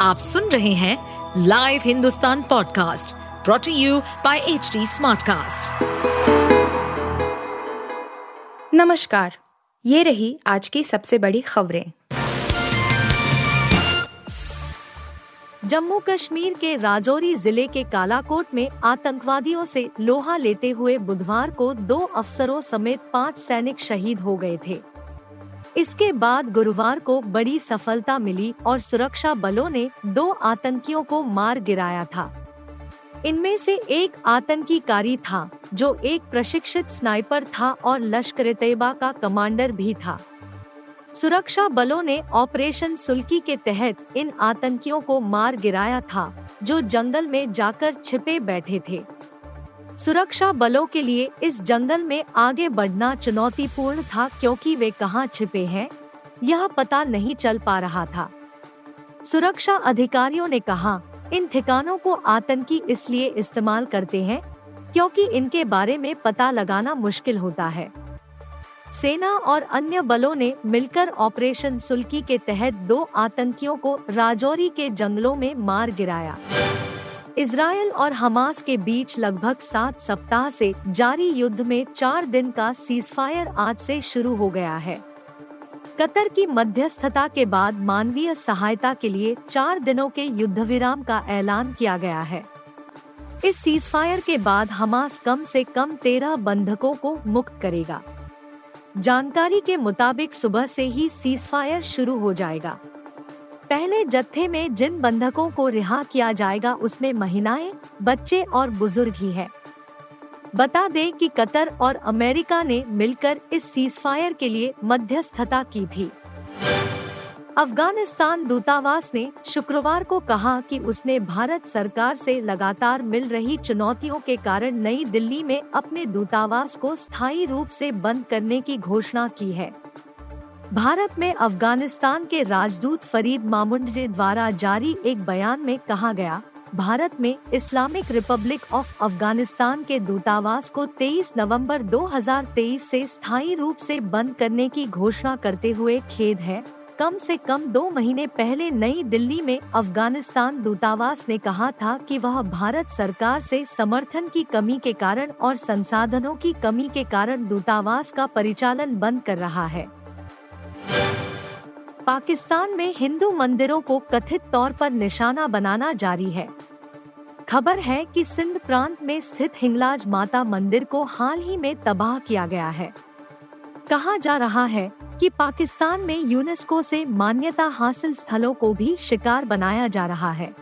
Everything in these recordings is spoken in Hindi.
आप सुन रहे हैं live Hindustan podcast brought to you by H Smartcast. नमस्कार, ये रही आज की सबसे बड़ी खबरें जम्मू कश्मीर के राजौरी ज़िले के कालाकोट में आतंकवादियों से लोहा लेते हुए बुधवार को दो अफसरों समेत पाँच सैनिक शहीद हो गए थे इसके बाद गुरुवार को बड़ी सफलता मिली और सुरक्षा बलों ने दो आतंकियों को मार गिराया था। इनमें से एक आतंकी कारी था, जो एक प्रशिक्षित स्नाइपर था और लश्कर तैयबा का कमांडर भी था। सुरक्षा बलों ने ऑपरेशन सुल्की के तहत इन आतंकियों को मार गिराया था, जो जंगल में जाकर छिपे बैठे थे। सुरक्षा बलों के लिए इस जंगल में आगे बढ़ना चुनौतीपूर्ण था क्योंकि वे कहाँ छिपे हैं, यह पता नहीं चल पा रहा था। सुरक्षा अधिकारियों ने कहा, इन ठिकानों को आतंकी इसलिए इस्तेमाल करते हैं, क्योंकि इनके बारे में पता लगाना मुश्किल होता है। सेना और अन्य बलों ने मिलकर ऑपरेशन सुल्की के तहत दो आतंकियों को राजौरी के जंगलों में मार गिराया। इसराइल और हमास के बीच लगभग सात सप्ताह से जारी युद्ध में चार दिन का सीजफायर आज से शुरू हो गया है। कतर की मध्यस्थता के बाद मानवीय सहायता के लिए चार दिनों के युद्ध विराम का ऐलान किया गया है। इस सीजफायर के बाद हमास कम से कम तेरह बंधकों को मुक्त करेगा। जानकारी के मुताबिक सुबह से ही सीजफायर शुरू हो जाएगा। पहले जत्थे में जिन बंधकों को रिहा किया जाएगा उसमें महिलाएँ, बच्चे और बुज़ुर्ग ही हैं। बता दें कि कतर और अमेरिका ने मिलकर इस सीजफायर के लिए मध्यस्थता की थी अफ़गानिस्तान दूतावास ने शुक्रवार को कहा कि उसने भारत सरकार से लगातार मिल रही चुनौतियों के कारण नई दिल्ली में अपने दूतावास को स्थायी रूप से बंद करने की घोषणा की है भारत में अफ़गानिस्तान के राजदूत फरीद मामुंडजे द्वारा जारी एक बयान में कहा गया, भारत में इस्लामिक रिपब्लिक ऑफ़ अफ़गानिस्तान के दूतावास को 23 नवंबर 2023 से स्थायी रूप से बंद करने की घोषणा करते हुए खेद है। कम से कम दो महीने पहले नई दिल्ली में अफ़गानिस्तान दूतावास ने कहा था कि वह भारत सरकार से समर्थन की कमी के कारण और संसाधनों की कमी के कारण दूतावास का परिचालन बंद कर रहा है। पाकिस्तान में हिंदू मंदिरों को कथित तौर पर निशाना बनाना जारी है। खबर है कि सिंध प्रांत में स्थित हिंगलाज माता मंदिर को हाल ही में तबाह किया गया है। कहा जा रहा है कि पाकिस्तान में यूनेस्को से मान्यता हासिल स्थलों को भी शिकार बनाया जा रहा है।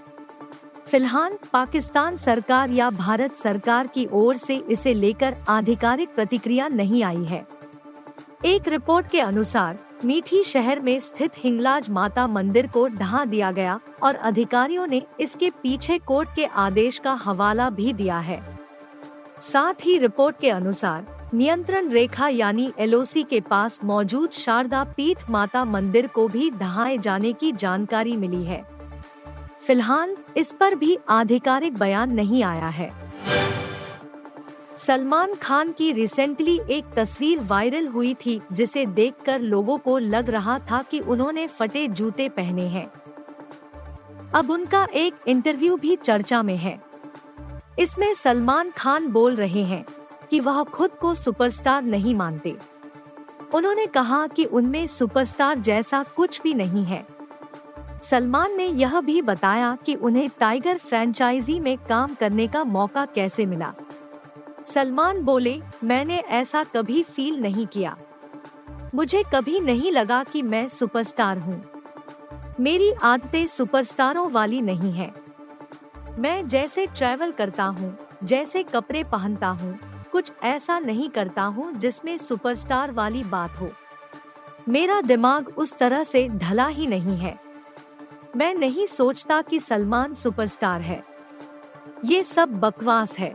फ़िलहाल पाकिस्तान सरकार या भारत सरकार की ओर से इसे लेकर आधिकारिक प्रतिक्रिया नहीं आई है। एक रिपोर्ट के अनुसार, मीठी शहर में स्थित हिंगलाज माता मंदिर को ढहा दिया गया और अधिकारियों ने इसके पीछे कोर्ट के आदेश का हवाला भी दिया है। साथ ही रिपोर्ट के अनुसार, नियंत्रण रेखा यानी एलओसी के पास मौजूद शारदा पीठ माता मंदिर को भी ढहाए जाने की जानकारी मिली है। फ़िलहाल, इस पर भी आधिकारिक बयान नहीं आया है। सलमान खान की रिसेंटली एक तस्वीर वायरल हुई थी, जिसे देखकर लोगों को लग रहा था कि उन्होंने फटे जूते पहने हैं। अब उनका एक इंटरव्यू भी चर्चा में है। इसमें सलमान खान बोल रहे हैं कि वह खुद को सुपरस्टार नहीं मानते। उन्होंने कहा कि उनमें सुपरस्टार जैसा कुछ भी नहीं है। सलमान ने यह भी बताया कि उन्हें टाइगर फ्रेंचाइजी में काम करने का मौका कैसे मिला। सलमान बोले, मैंने ऐसा कभी फील नहीं किया। मुझे कभी नहीं लगा कि मैं सुपरस्टार हूँ। मेरी आदतें सुपरस्टारों वाली नहीं है। मैं जैसे ट्रैवल करता हूँ, जैसे कपड़े पहनता हूँ, कुछ ऐसा नहीं करता हूँ जिसमें सुपरस्टार वाली बात हो। मेरा दिमाग उस तरह से ढला ही नहीं है। मैं नहीं सोचता कि सलमान सुपरस्टार है। ये सब बकवास है।